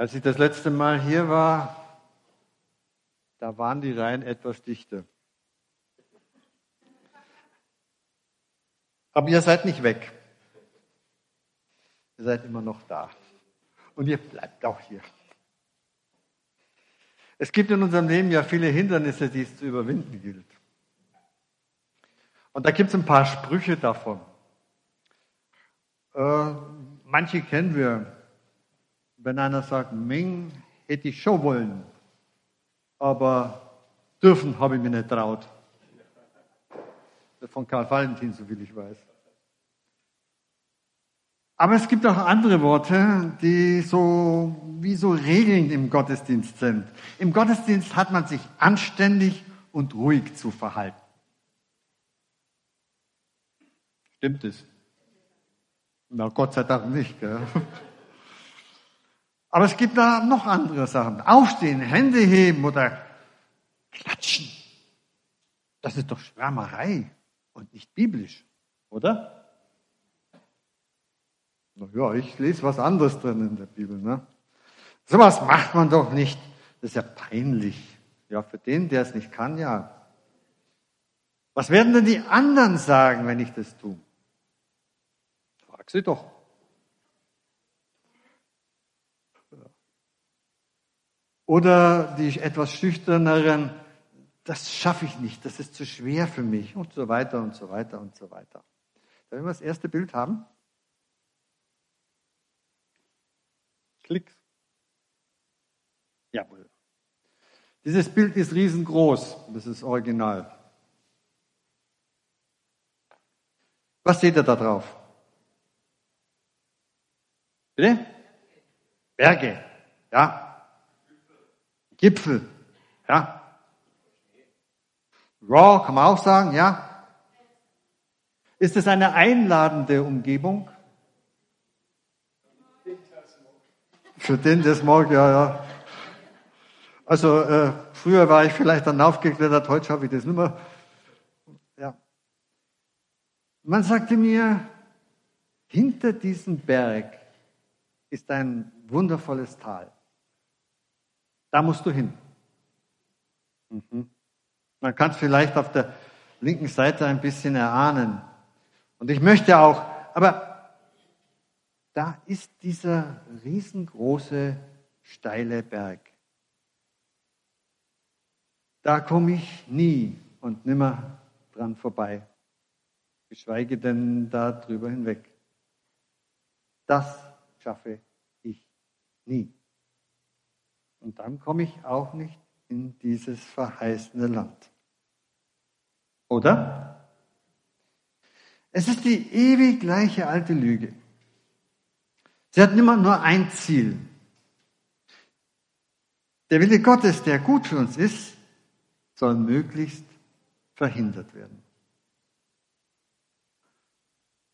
Als ich das letzte Mal hier war, da waren die Reihen etwas dichter. Aber ihr seid nicht weg. Ihr seid immer noch da. Und ihr bleibt auch hier. Es gibt in unserem Leben ja viele Hindernisse, die es zu überwinden gilt. Und da gibt es ein paar Sprüche davon. Äh, manche kennen wir. Wenn einer sagt, Ming, hätte ich schon wollen, aber dürfen habe ich mir nicht traut. Von Karl Valentin, so viel ich weiß. Aber es gibt auch andere Worte, die so wie so Regeln im Gottesdienst sind. Im Gottesdienst hat man sich anständig und ruhig zu verhalten. Stimmt es? Na, Gott sei Dank nicht. Gell? Aber es gibt da noch andere Sachen. Aufstehen, Hände heben oder klatschen. Das ist doch Schwärmerei und nicht biblisch, oder? Na ja, ich lese was anderes drin in der Bibel. Ne? Sowas macht man doch nicht. Das ist ja peinlich. Ja, für den, der es nicht kann, ja. Was werden denn die anderen sagen, wenn ich das tue? Frag sie doch. Oder die etwas schüchterneren, das schaffe ich nicht, das ist zu schwer für mich und so weiter und so weiter und so weiter. Sollen wir das erste Bild haben? Klick. Jawohl. Dieses Bild ist riesengroß, das ist original. Was seht ihr da drauf? Bitte? Berge, ja. Gipfel. Ja. Raw kann man auch sagen, ja. Ist es eine einladende Umgebung? Für den, der es mag, ja, ja. Also äh, früher war ich vielleicht dann aufgeklettert, heute schaffe ich das nicht mehr. Ja. Man sagte mir, hinter diesem Berg ist ein wundervolles Tal. Da musst du hin. Mhm. Man kann es vielleicht auf der linken Seite ein bisschen erahnen. Und ich möchte auch, aber da ist dieser riesengroße, steile Berg. Da komme ich nie und nimmer dran vorbei, geschweige denn da drüber hinweg. Das schaffe ich nie. Und dann komme ich auch nicht in dieses verheißene Land. Oder? Es ist die ewig gleiche alte Lüge. Sie hat immer nur ein Ziel. Der Wille Gottes, der gut für uns ist, soll möglichst verhindert werden.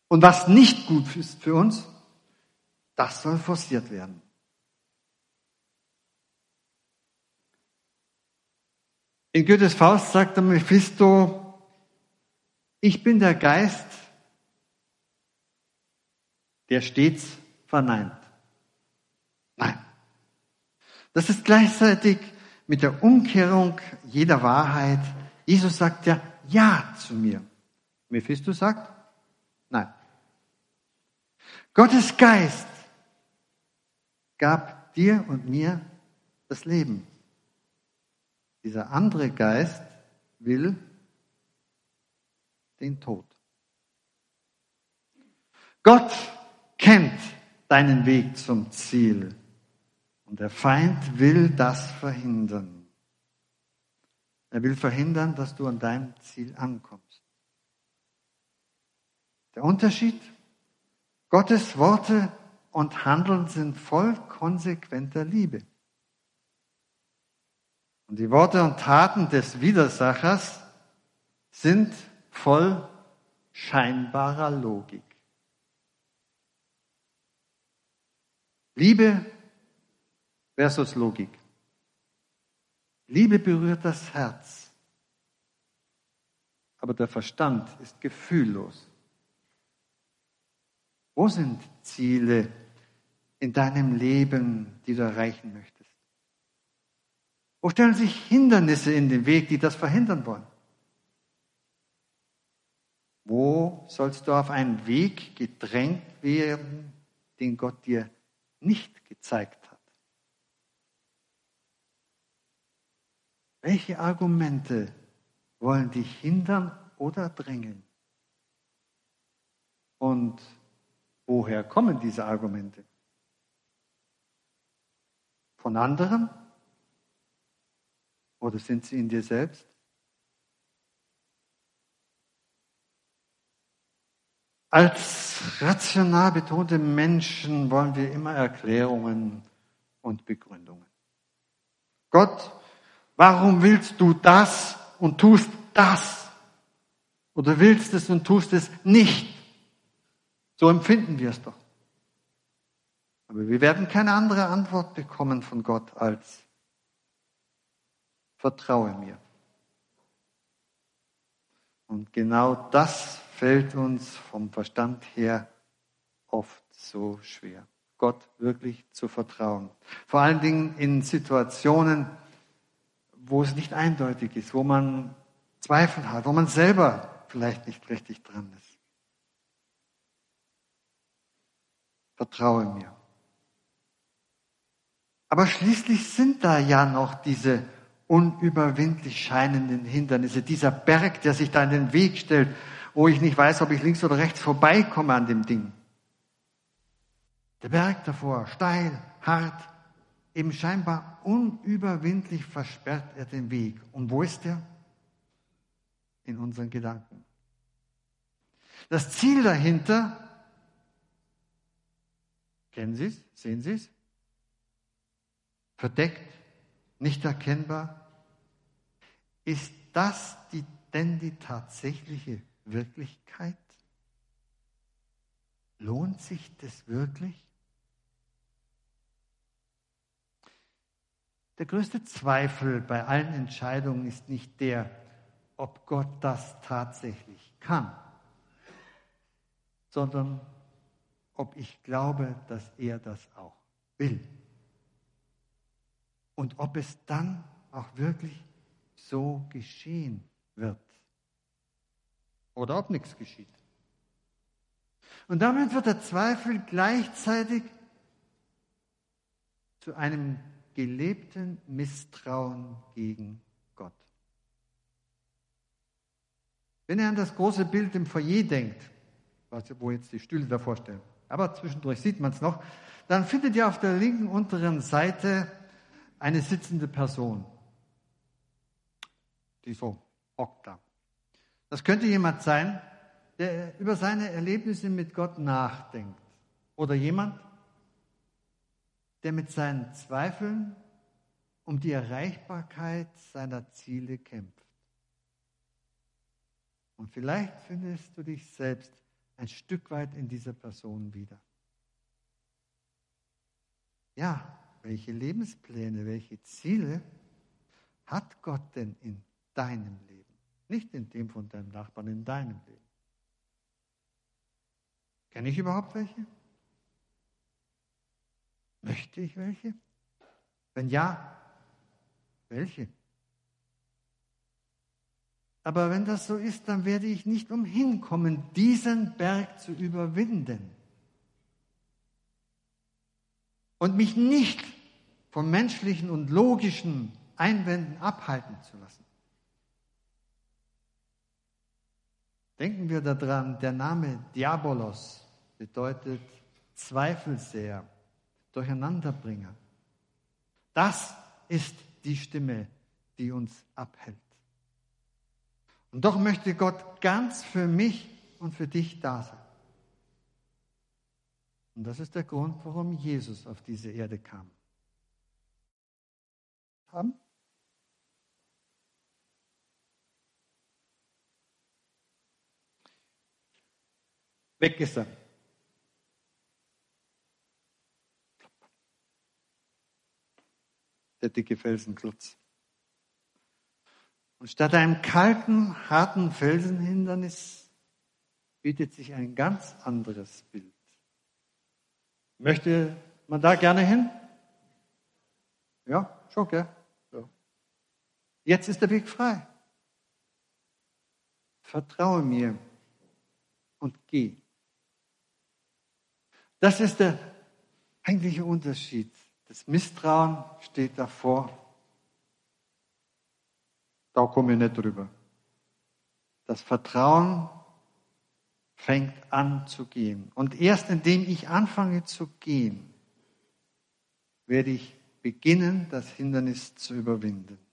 Und was nicht gut ist für uns, das soll forciert werden. In Goethes Faust sagt der Mephisto, ich bin der Geist, der stets verneint. Nein. Das ist gleichzeitig mit der Umkehrung jeder Wahrheit. Jesus sagt ja Ja zu mir. Mephisto sagt Nein. Gottes Geist gab dir und mir das Leben. Dieser andere Geist will den Tod. Gott kennt deinen Weg zum Ziel und der Feind will das verhindern. Er will verhindern, dass du an deinem Ziel ankommst. Der Unterschied? Gottes Worte und Handeln sind voll konsequenter Liebe. Und die Worte und Taten des Widersachers sind voll scheinbarer Logik. Liebe versus Logik. Liebe berührt das Herz, aber der Verstand ist gefühllos. Wo sind Ziele, in deinem Leben, die du erreichen möchtest? Wo stellen sich Hindernisse in den Weg, die das verhindern wollen? Wo sollst du auf einen Weg gedrängt werden, den Gott dir nicht gezeigt hat? Welche Argumente wollen dich hindern oder drängeln? Und woher kommen diese Argumente? Von anderen? Oder sind sie in dir selbst? Als rational betonte Menschen wollen wir immer Erklärungen und Begründungen. Gott, warum willst du das und tust das? Oder willst es und tust es nicht? So empfinden wir es doch. Aber wir werden keine andere Antwort bekommen von Gott als Vertraue mir. Und genau das fällt uns vom Verstand her oft so schwer. Gott wirklich zu vertrauen. Vor allen Dingen in Situationen, wo es nicht eindeutig ist, wo man Zweifel hat, wo man selber vielleicht nicht richtig dran ist. Vertraue mir. Aber schließlich sind da ja noch diese unüberwindlich scheinenden Hindernisse, dieser Berg, der sich da in den Weg stellt wo ich nicht weiß, ob ich links oder rechts vorbeikomme an dem Ding. Der Berg davor, steil, hart, eben scheinbar unüberwindlich versperrt er den Weg. Und wo ist er? In unseren Gedanken. Das Ziel dahinter, kennen Sie es? Sehen Sie es? Verdeckt, nicht erkennbar. Ist das die, denn die tatsächliche Wirklichkeit? Lohnt sich das wirklich? Der größte Zweifel bei allen Entscheidungen ist nicht der, ob Gott das tatsächlich kann, sondern ob ich glaube, dass er das auch will. Und ob es dann auch wirklich so geschehen wird oder ob nichts geschieht. Und damit wird der Zweifel gleichzeitig zu einem gelebten Misstrauen gegen Gott. Wenn ihr an das große Bild im Foyer denkt, wo jetzt die Stühle davor stehen, aber zwischendurch sieht man es noch, dann findet ihr auf der linken unteren Seite eine sitzende Person, die so hockt da. Das könnte jemand sein, der über seine Erlebnisse mit Gott nachdenkt. Oder jemand, der mit seinen Zweifeln um die Erreichbarkeit seiner Ziele kämpft. Und vielleicht findest du dich selbst ein Stück weit in dieser Person wieder. Ja, welche Lebenspläne, welche Ziele hat Gott denn in deinem Leben? Nicht in dem von deinem Nachbarn, in deinem Leben. Kenne ich überhaupt welche? Möchte ich welche? Wenn ja, welche? Aber wenn das so ist, dann werde ich nicht umhin kommen, diesen Berg zu überwinden. Und mich nicht von menschlichen und logischen Einwänden abhalten zu lassen. Denken wir daran, der Name Diabolos bedeutet Zweifelseher, Durcheinanderbringer. Das ist die Stimme, die uns abhält. Und doch möchte Gott ganz für mich und für dich da sein. Und das ist der Grund, warum Jesus auf diese Erde kam. Haben? Weg ist er. Der dicke Felsenklotz. Und statt einem kalten, harten Felsenhindernis bietet sich ein ganz anderes Bild. Möchte man da gerne hin? Ja, schon, gell? Jetzt ist der Weg frei. Vertraue mir und geh. Das ist der eigentliche Unterschied. Das Misstrauen steht davor. Da komme ich nicht drüber. Das Vertrauen fängt an zu gehen. Und erst indem ich anfange zu gehen, werde ich beginnen, das Hindernis zu überwinden.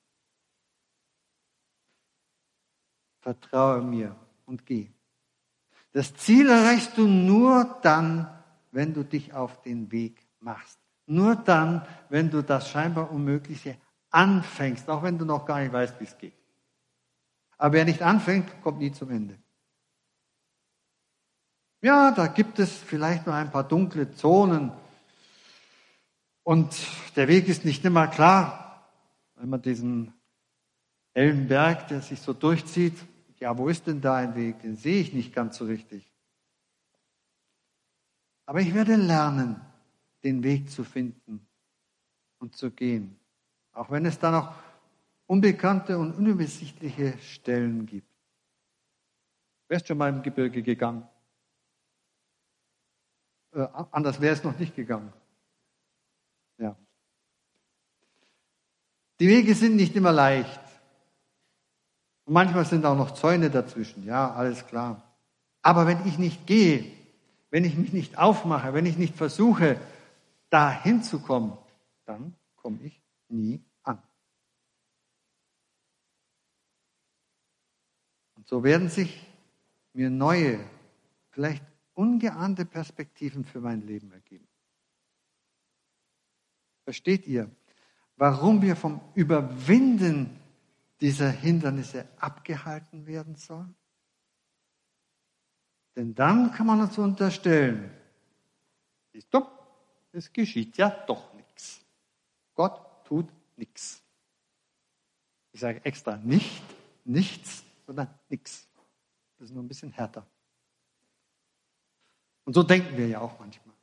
Vertraue mir und geh. Das Ziel erreichst du nur dann, wenn du dich auf den Weg machst. Nur dann, wenn du das scheinbar Unmögliche anfängst, auch wenn du noch gar nicht weißt, wie es geht. Aber wer nicht anfängt, kommt nie zum Ende. Ja, da gibt es vielleicht nur ein paar dunkle Zonen und der Weg ist nicht immer klar, wenn man diesen hellen Berg, der sich so durchzieht, ja, wo ist denn da ein Weg? Den sehe ich nicht ganz so richtig. Aber ich werde lernen, den Weg zu finden und zu gehen. Auch wenn es da noch unbekannte und unübersichtliche Stellen gibt. Wer ist schon mal im Gebirge gegangen? Äh, anders wäre es noch nicht gegangen. Ja. Die Wege sind nicht immer leicht. Und manchmal sind auch noch Zäune dazwischen. Ja, alles klar. Aber wenn ich nicht gehe, wenn ich mich nicht aufmache, wenn ich nicht versuche, da hinzukommen, dann komme ich nie an. Und so werden sich mir neue, vielleicht ungeahnte Perspektiven für mein Leben ergeben. Versteht ihr, warum wir vom Überwinden dieser Hindernisse abgehalten werden sollen? Denn dann kann man uns unterstellen, siehst du, es geschieht ja doch nichts. Gott tut nichts. Ich sage extra nicht nichts, sondern nichts. Das ist nur ein bisschen härter. Und so denken wir ja auch manchmal.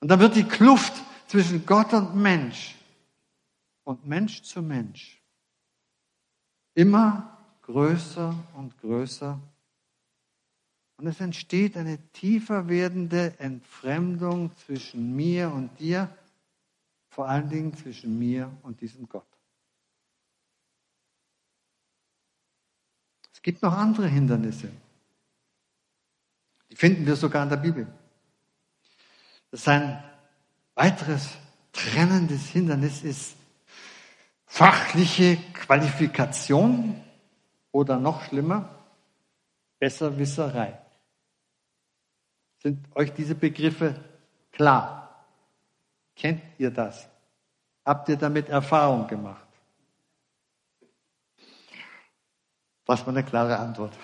Und dann wird die Kluft zwischen Gott und Mensch und Mensch zu Mensch immer größer und größer. Und es entsteht eine tiefer werdende Entfremdung zwischen mir und dir, vor allen Dingen zwischen mir und diesem Gott. Es gibt noch andere Hindernisse. Die finden wir sogar in der Bibel. Das ist ein weiteres trennendes Hindernis ist fachliche Qualifikation oder noch schlimmer, Besserwisserei. Sind euch diese Begriffe klar? Kennt ihr das? Habt ihr damit Erfahrung gemacht? Was war eine klare Antwort.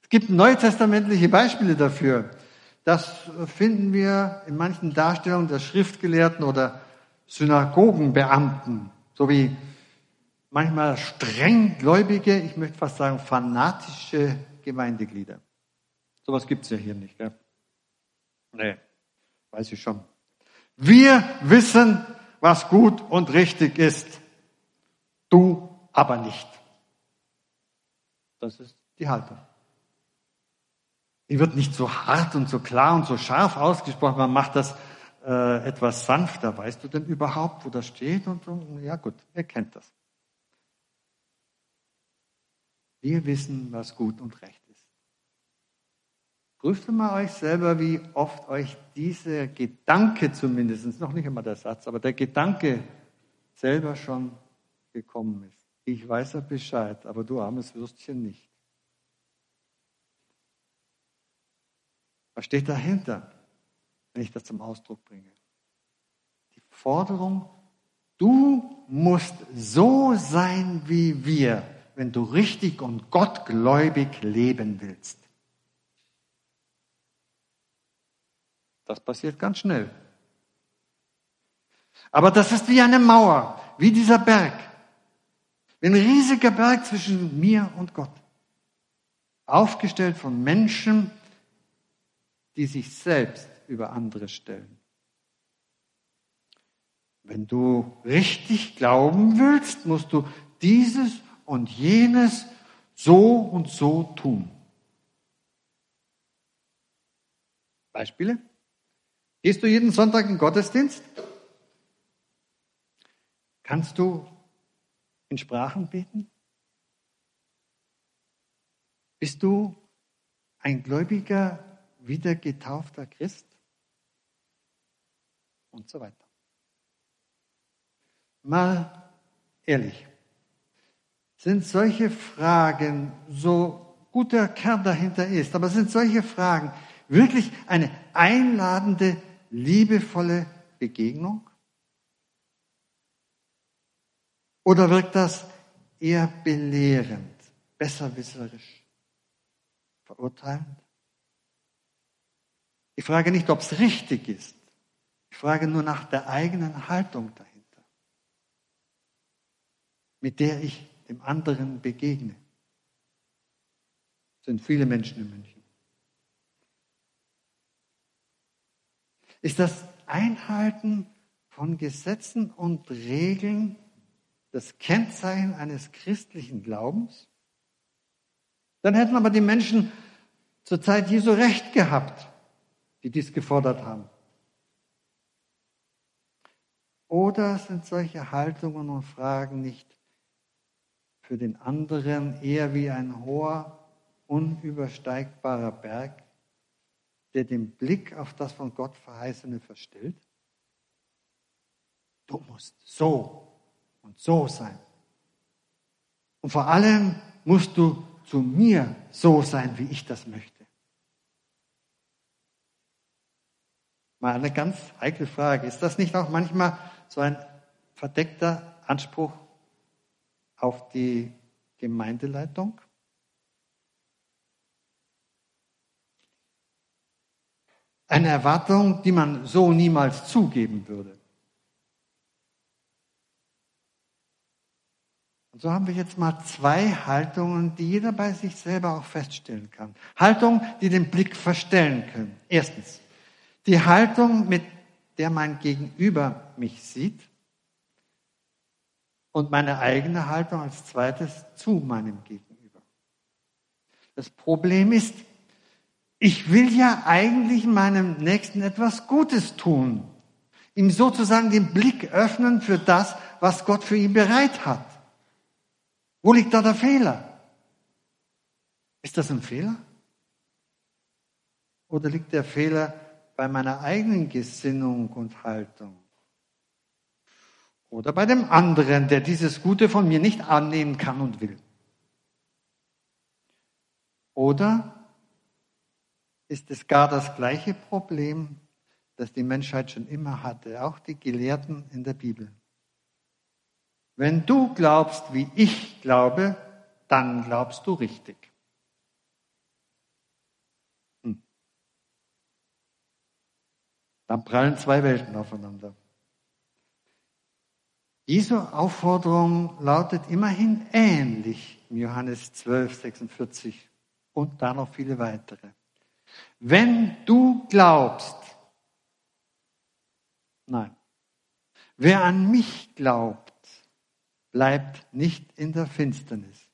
Es gibt neutestamentliche Beispiele dafür. Das finden wir in manchen Darstellungen der Schriftgelehrten oder Synagogenbeamten, sowie manchmal strenggläubige, ich möchte fast sagen fanatische Gemeindeglieder. Sowas gibt es ja hier nicht. Gell? Nee, weiß ich schon. Wir wissen, was gut und richtig ist. Du aber nicht. Das ist die Haltung. Die wird nicht so hart und so klar und so scharf ausgesprochen. Man macht das äh, etwas sanfter. Weißt du denn überhaupt, wo das steht? Und so? Ja gut, ihr kennt das. Wir wissen, was gut und recht ist. Prüft mal euch selber, wie oft euch dieser Gedanke zumindest, noch nicht einmal der Satz, aber der Gedanke selber schon gekommen ist. Ich weiß ja Bescheid, aber du armes Würstchen nicht. Was steht dahinter, wenn ich das zum Ausdruck bringe? Die Forderung, du musst so sein wie wir, wenn du richtig und gottgläubig leben willst. Das passiert ganz schnell. Aber das ist wie eine Mauer, wie dieser Berg. Ein riesiger Berg zwischen mir und Gott. Aufgestellt von Menschen, die sich selbst über andere stellen. Wenn du richtig glauben willst, musst du dieses und jenes so und so tun. Beispiele? Gehst du jeden Sonntag in den Gottesdienst? Kannst du in Sprachen beten? Bist du ein gläubiger, wieder getaufter Christ? Und so weiter. Mal ehrlich, sind solche Fragen, so gut der Kern dahinter ist, aber sind solche Fragen wirklich eine einladende, liebevolle Begegnung? Oder wirkt das eher belehrend, besserwisserisch, verurteilend? Ich frage nicht, ob es richtig ist. Ich frage nur nach der eigenen Haltung dahinter mit der ich dem anderen begegne. Das sind viele Menschen in München. Ist das Einhalten von Gesetzen und Regeln das Kennzeichen eines christlichen Glaubens? Dann hätten aber die Menschen zur Zeit Jesu recht gehabt, die dies gefordert haben. Oder sind solche Haltungen und Fragen nicht für den anderen eher wie ein hoher, unübersteigbarer Berg, der den Blick auf das von Gott Verheißene verstellt? Du musst so und so sein. Und vor allem musst du zu mir so sein, wie ich das möchte. Mal eine ganz heikle Frage. Ist das nicht auch manchmal so ein verdeckter Anspruch auf die Gemeindeleitung. Eine Erwartung, die man so niemals zugeben würde. Und so haben wir jetzt mal zwei Haltungen, die jeder bei sich selber auch feststellen kann. Haltungen, die den Blick verstellen können. Erstens, die Haltung, mit der mein Gegenüber mich sieht und meine eigene Haltung als zweites zu meinem Gegenüber. Das Problem ist, ich will ja eigentlich meinem Nächsten etwas Gutes tun, ihm sozusagen den Blick öffnen für das, was Gott für ihn bereit hat. Wo liegt da der Fehler? Ist das ein Fehler? Oder liegt der Fehler bei meiner eigenen Gesinnung und Haltung? Oder bei dem anderen, der dieses Gute von mir nicht annehmen kann und will. Oder ist es gar das gleiche Problem, das die Menschheit schon immer hatte, auch die Gelehrten in der Bibel. Wenn du glaubst, wie ich glaube, dann glaubst du richtig. Dann prallen zwei Welten aufeinander. Diese Aufforderung lautet immerhin ähnlich in Johannes 12, 46 und da noch viele weitere. Wenn du glaubst, nein, wer an mich glaubt, bleibt nicht in der Finsternis.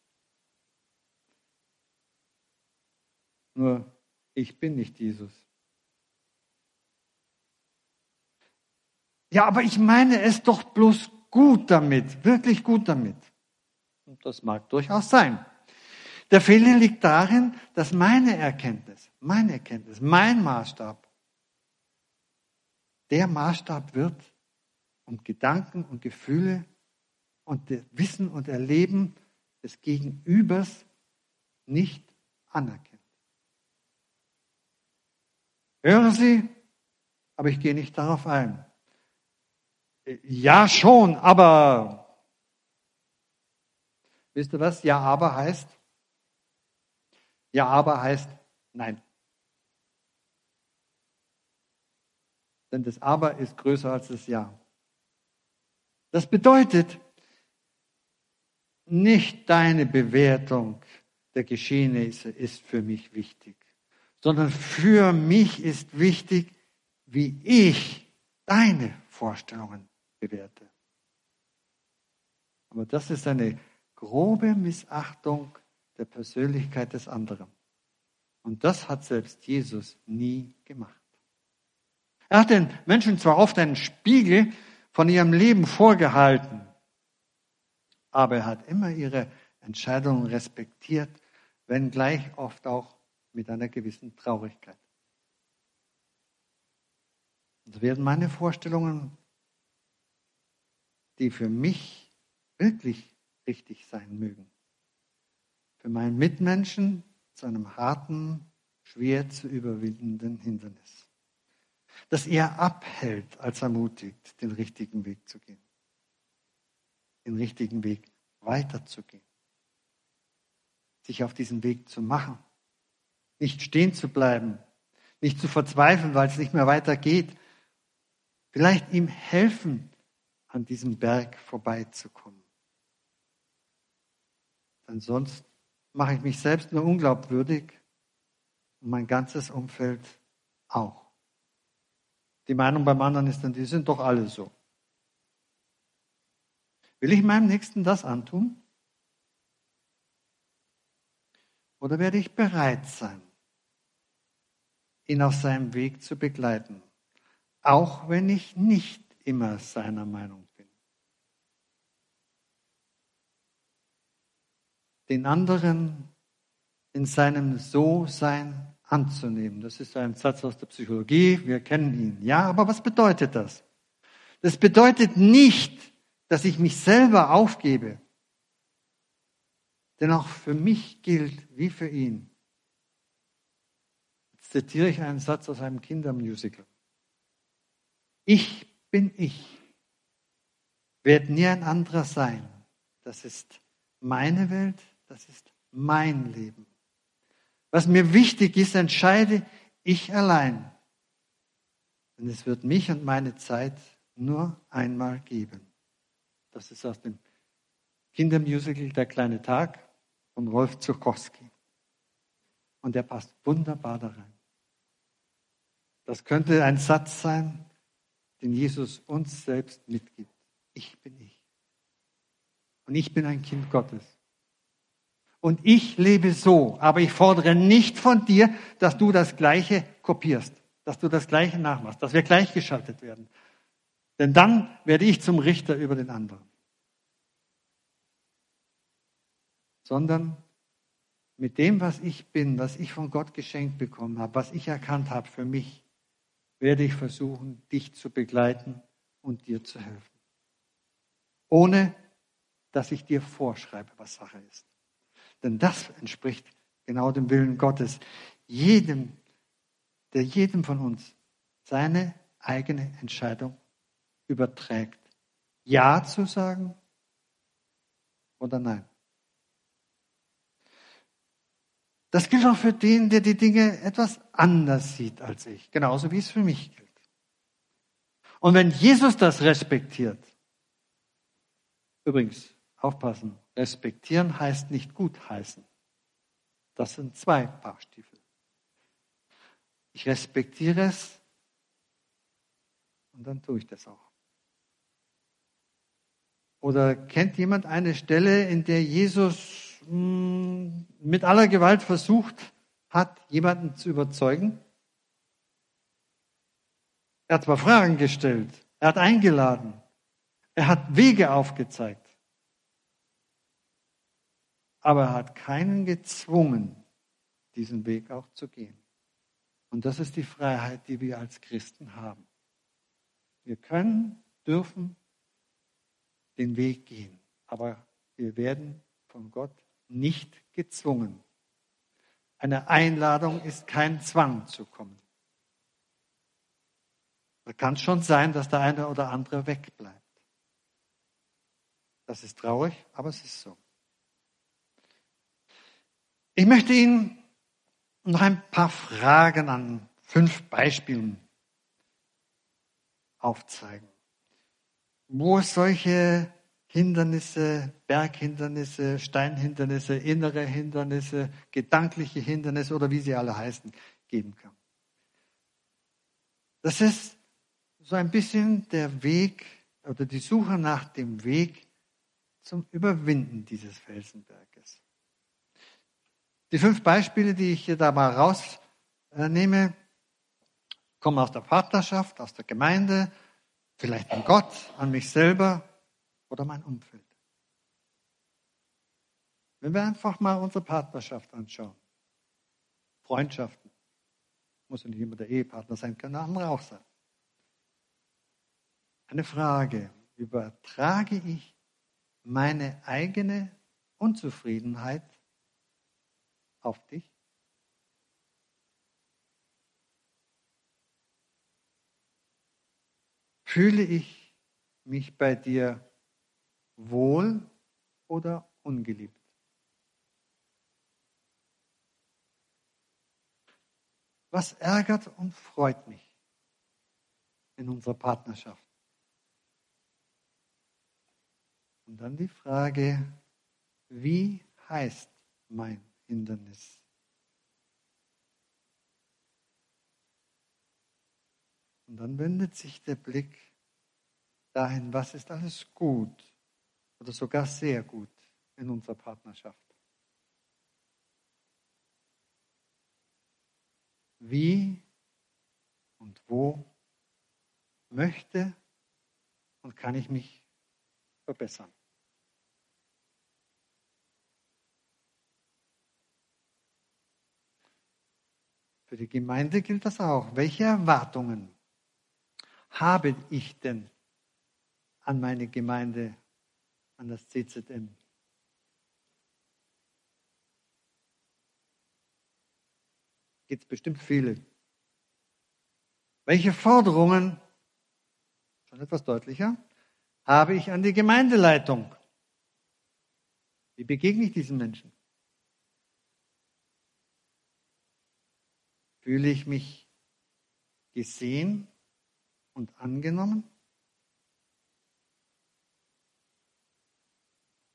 Nur ich bin nicht Jesus. Ja, aber ich meine es doch bloß gut damit, wirklich gut damit. Und das mag durchaus sein. Der Fehler liegt darin, dass meine Erkenntnis, meine Erkenntnis, mein Maßstab, der Maßstab wird und Gedanken und Gefühle und Wissen und Erleben des Gegenübers nicht anerkennt. Hören Sie, aber ich gehe nicht darauf ein. Ja, schon, aber wisst ihr was? Ja, aber heißt? Ja, aber heißt nein. Denn das Aber ist größer als das Ja. Das bedeutet, nicht deine Bewertung der Geschehnisse ist für mich wichtig, sondern für mich ist wichtig, wie ich deine Vorstellungen bewerte. Aber das ist eine grobe Missachtung der Persönlichkeit des anderen. Und das hat selbst Jesus nie gemacht. Er hat den Menschen zwar oft einen Spiegel von ihrem Leben vorgehalten, aber er hat immer ihre Entscheidungen respektiert, wenngleich oft auch mit einer gewissen Traurigkeit. So werden meine Vorstellungen, die für mich wirklich richtig sein mögen, für meinen Mitmenschen zu einem harten, schwer zu überwindenden Hindernis, das eher abhält als ermutigt, den richtigen Weg zu gehen, den richtigen Weg weiterzugehen, sich auf diesen Weg zu machen, nicht stehen zu bleiben, nicht zu verzweifeln, weil es nicht mehr weitergeht, vielleicht ihm helfen, an diesem Berg vorbeizukommen. Denn sonst mache ich mich selbst nur unglaubwürdig und mein ganzes Umfeld auch. Die Meinung beim anderen ist dann, die sind doch alle so. Will ich meinem Nächsten das antun? Oder werde ich bereit sein, ihn auf seinem Weg zu begleiten, auch wenn ich nicht immer seiner Meinung bin? Den anderen in seinem So-Sein anzunehmen. Das ist ein Satz aus der Psychologie, wir kennen ihn. Ja, aber was bedeutet das? Das bedeutet nicht, dass ich mich selber aufgebe. Denn auch für mich gilt wie für ihn. Jetzt zitiere ich einen Satz aus einem Kindermusical. Ich bin ich, werde nie ein anderer sein. Das ist meine Welt, das ist mein Leben. Was mir wichtig ist, entscheide ich allein. Und es wird mich und meine Zeit nur einmal geben. Das ist aus dem Kindermusical Der kleine Tag von Wolf Zukowski. Und der passt wunderbar da rein. Das könnte ein Satz sein, den Jesus uns selbst mitgibt. Ich bin ich. Und ich bin ein Kind Gottes. Und ich lebe so, aber ich fordere nicht von dir, dass du das Gleiche kopierst, dass du das Gleiche nachmachst, dass wir gleichgeschaltet werden, denn dann werde ich zum Richter über den anderen. Sondern mit dem, was ich bin, was ich von Gott geschenkt bekommen habe, was ich erkannt habe für mich, werde ich versuchen, dich zu begleiten und dir zu helfen. Ohne, dass ich dir vorschreibe, was Sache ist. Denn das entspricht genau dem Willen Gottes. Jedem, der jedem von uns seine eigene Entscheidung überträgt. Ja zu sagen oder nein. Das gilt auch für den, der die Dinge etwas anders sieht als ich, genauso wie es für mich gilt. Und wenn Jesus das respektiert, übrigens, aufpassen, respektieren heißt nicht gutheißen. Das sind zwei Paar Stiefel. Ich respektiere es und dann tue ich das auch. Oder kennt jemand eine Stelle, in der Jesus mh, hm, mit aller Gewalt versucht hat, jemanden zu überzeugen? Er hat zwar Fragen gestellt, er hat eingeladen, er hat Wege aufgezeigt, aber er hat keinen gezwungen, diesen Weg auch zu gehen. Und das ist die Freiheit, die wir als Christen haben. Wir können, dürfen den Weg gehen. Aber wir werden von Gott nicht gezwungen. Eine Einladung ist kein Zwang zu kommen. Da kann schon sein, dass der eine oder andere wegbleibt. Das ist traurig, aber es ist so. Ich möchte Ihnen noch ein paar Fragen an fünf Beispielen aufzeigen wo solche Hindernisse, Berghindernisse, Steinhindernisse, innere Hindernisse, gedankliche Hindernisse oder wie sie alle heißen, geben kann. Das ist so ein bisschen der Weg oder die Suche nach dem Weg zum Überwinden dieses Felsenberges. Die fünf Beispiele, die ich hier da mal rausnehme, kommen aus der Partnerschaft, aus der Gemeinde, vielleicht an Gott, an mich selber oder mein Umfeld. Wenn wir einfach mal unsere Partnerschaft anschauen, Freundschaften, muss ja nicht immer der Ehepartner sein, kann der andere auch sein. Eine Frage, übertrage ich meine eigene Unzufriedenheit auf dich? Fühle ich mich bei dir wohl oder ungeliebt? Was ärgert und freut mich in unserer Partnerschaft? Und dann die Frage, wie heißt mein Hindernis? Und dann wendet sich der Blick dahin, was ist alles gut oder sogar sehr gut in unserer Partnerschaft. Wie und wo möchte und kann ich mich verbessern. Für die Gemeinde gilt das auch. Welche Erwartungen habe ich denn an meine Gemeinde, an das CZM? Gibt es bestimmt viele. Welche Forderungen, schon etwas deutlicher, habe ich an die Gemeindeleitung? Wie begegne ich diesen Menschen? Fühle ich mich gesehen und angenommen?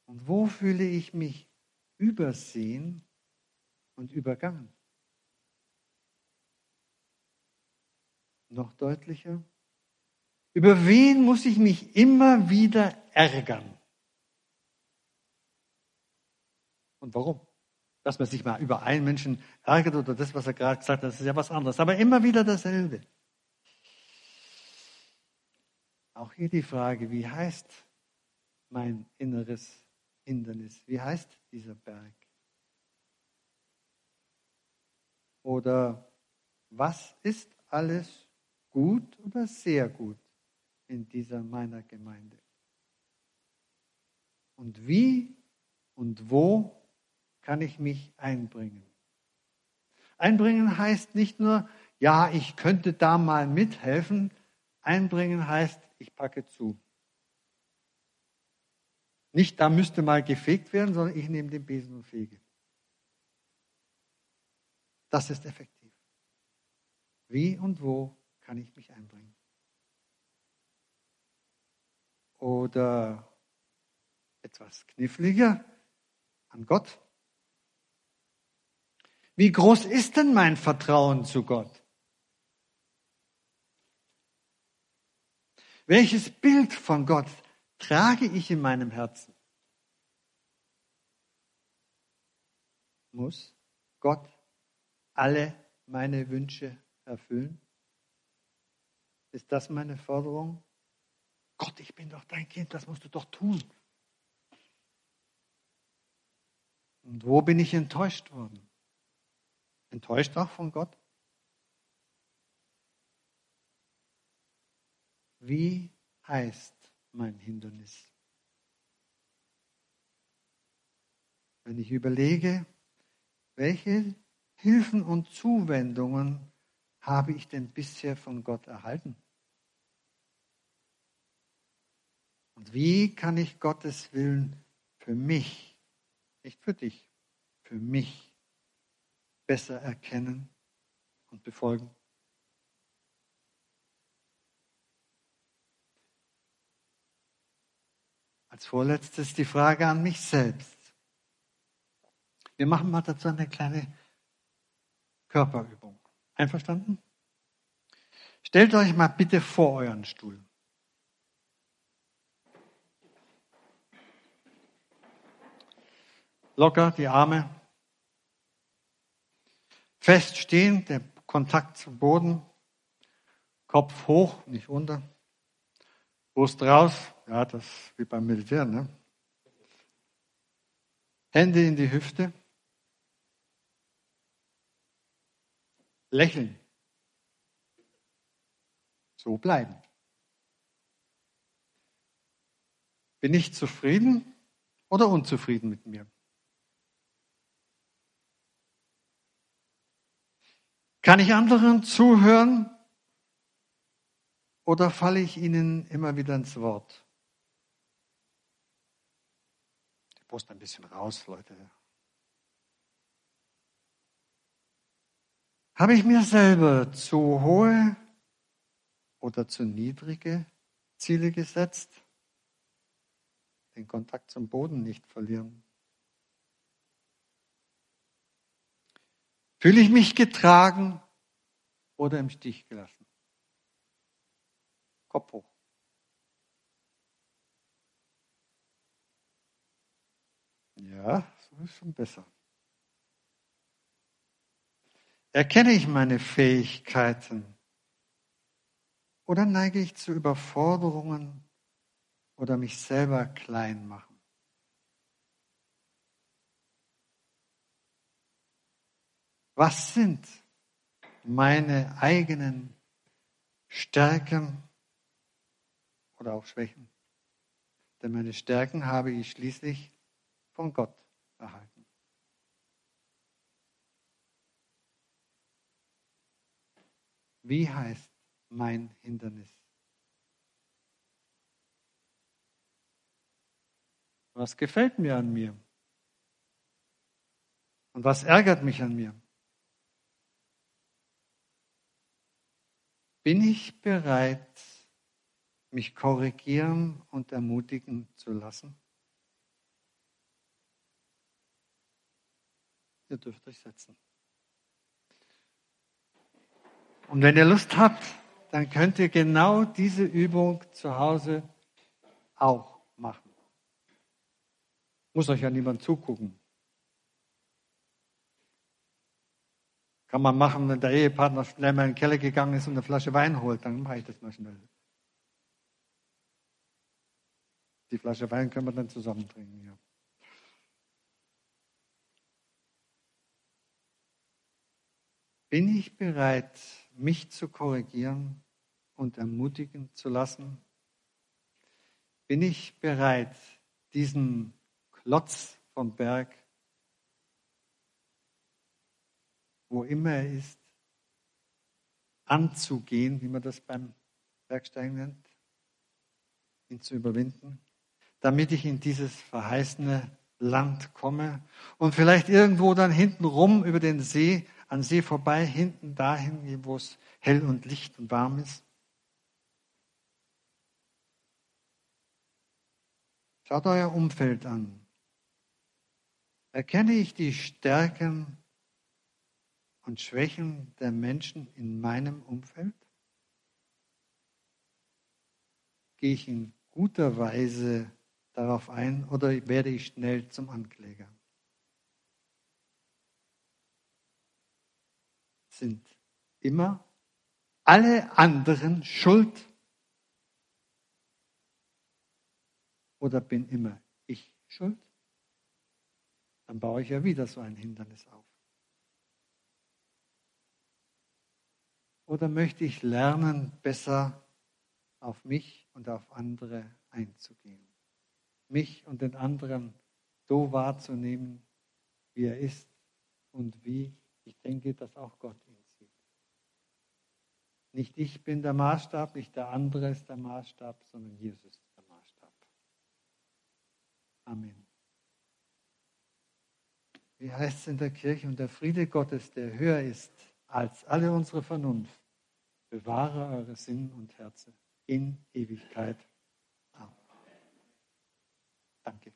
Und wo fühle ich mich übersehen und übergangen? Noch deutlicher, über wen muss ich mich immer wieder ärgern? Und warum? Dass man sich mal über einen Menschen ärgert oder das, was er gerade gesagt hat, das ist ja was anderes. Aber immer wieder dasselbe. Auch hier die Frage, wie heißt mein inneres Hindernis? Wie heißt dieser Berg? Oder was ist alles gut oder sehr gut in dieser meiner Gemeinde? Und wie und wo kann ich mich einbringen? Einbringen heißt nicht nur, ja, ich könnte da mal mithelfen. Einbringen heißt, ich packe zu. Nicht, da müsste mal gefegt werden, sondern ich nehme den Besen und fege. Das ist effektiv. Wie und wo kann ich mich einbringen? oder etwas kniffliger an Gott? Wie groß ist denn mein Vertrauen zu Gott? Welches Bild von Gott trage ich in meinem Herzen? Muss Gott alle meine Wünsche erfüllen? Ist das meine Forderung? Gott, ich bin doch dein Kind, das musst du doch tun. Und wo bin ich enttäuscht worden? Enttäuscht auch von Gott? Wie heißt mein Hindernis? Wenn ich überlege, welche Hilfen und Zuwendungen habe ich denn bisher von Gott erhalten? Und wie kann ich Gottes Willen für mich, nicht für dich, für mich besser erkennen und befolgen? Als vorletztes die Frage an mich selbst. Wir machen mal dazu eine kleine Körperübung. Einverstanden? Stellt euch mal bitte vor euren Stuhl. Locker die Arme. Fest stehen, der Kontakt zum Boden. Kopf hoch, nicht unter. Brust raus. Ja, das wie beim Militär, ne? Hände in die Hüfte. Lächeln. So bleiben. Bin ich zufrieden oder unzufrieden mit mir? Kann ich anderen zuhören oder falle ich ihnen immer wieder ins Wort? Die Brust ein bisschen raus, Leute. Habe ich mir selber zu hohe oder zu niedrige Ziele gesetzt? Den Kontakt zum Boden nicht verlieren. Fühle ich mich getragen oder im Stich gelassen? Kopf hoch. Ja, so ist schon besser. Erkenne ich meine Fähigkeiten oder neige ich zu Überforderungen oder mich selber klein machen? Was sind meine eigenen Stärken oder auch Schwächen? Denn meine Stärken habe ich schließlich von Gott erhalten. Wie heißt mein Hindernis? Was gefällt mir an mir? Und was ärgert mich an mir? Bin ich bereit, mich korrigieren und ermutigen zu lassen? Ihr dürft euch setzen. Und wenn ihr Lust habt, dann könnt ihr genau diese Übung zu Hause auch machen. Muss euch ja niemand zugucken. Kann man machen, wenn der Ehepartner schnell mal in den Keller gegangen ist und eine Flasche Wein holt, dann mache ich das mal schnell. Die Flasche Wein können wir dann zusammen trinken. Ja. Bin ich bereit, mich zu korrigieren und ermutigen zu lassen? Bin ich bereit, diesen Klotz vom Berg wo immer er ist, anzugehen, wie man das beim Bergsteigen nennt, ihn zu überwinden, damit ich in dieses verheißene Land komme und vielleicht irgendwo dann hinten rum über den See, an See vorbei, hinten dahin, wo es hell und licht und warm ist. Schaut euer Umfeld an. Erkenne ich die Stärken und Schwächen der Menschen in meinem Umfeld? Gehe ich in guter Weise darauf ein oder werde ich schnell zum Ankläger? Sind immer alle anderen schuld? Oder bin immer ich schuld? Dann baue ich ja wieder so ein Hindernis auf. Oder möchte ich lernen, besser auf mich und auf andere einzugehen? Mich und den anderen so wahrzunehmen, wie er ist und wie ich denke, dass auch Gott ihn sieht. Nicht ich bin der Maßstab, nicht der andere ist der Maßstab, sondern Jesus ist der Maßstab. Amen. Wie heißt es in der Kirche? Und der Friede Gottes, der höher ist als alle unsere Vernunft, bewahre eure Sinn und Herzen in Ewigkeit. Amen. Danke.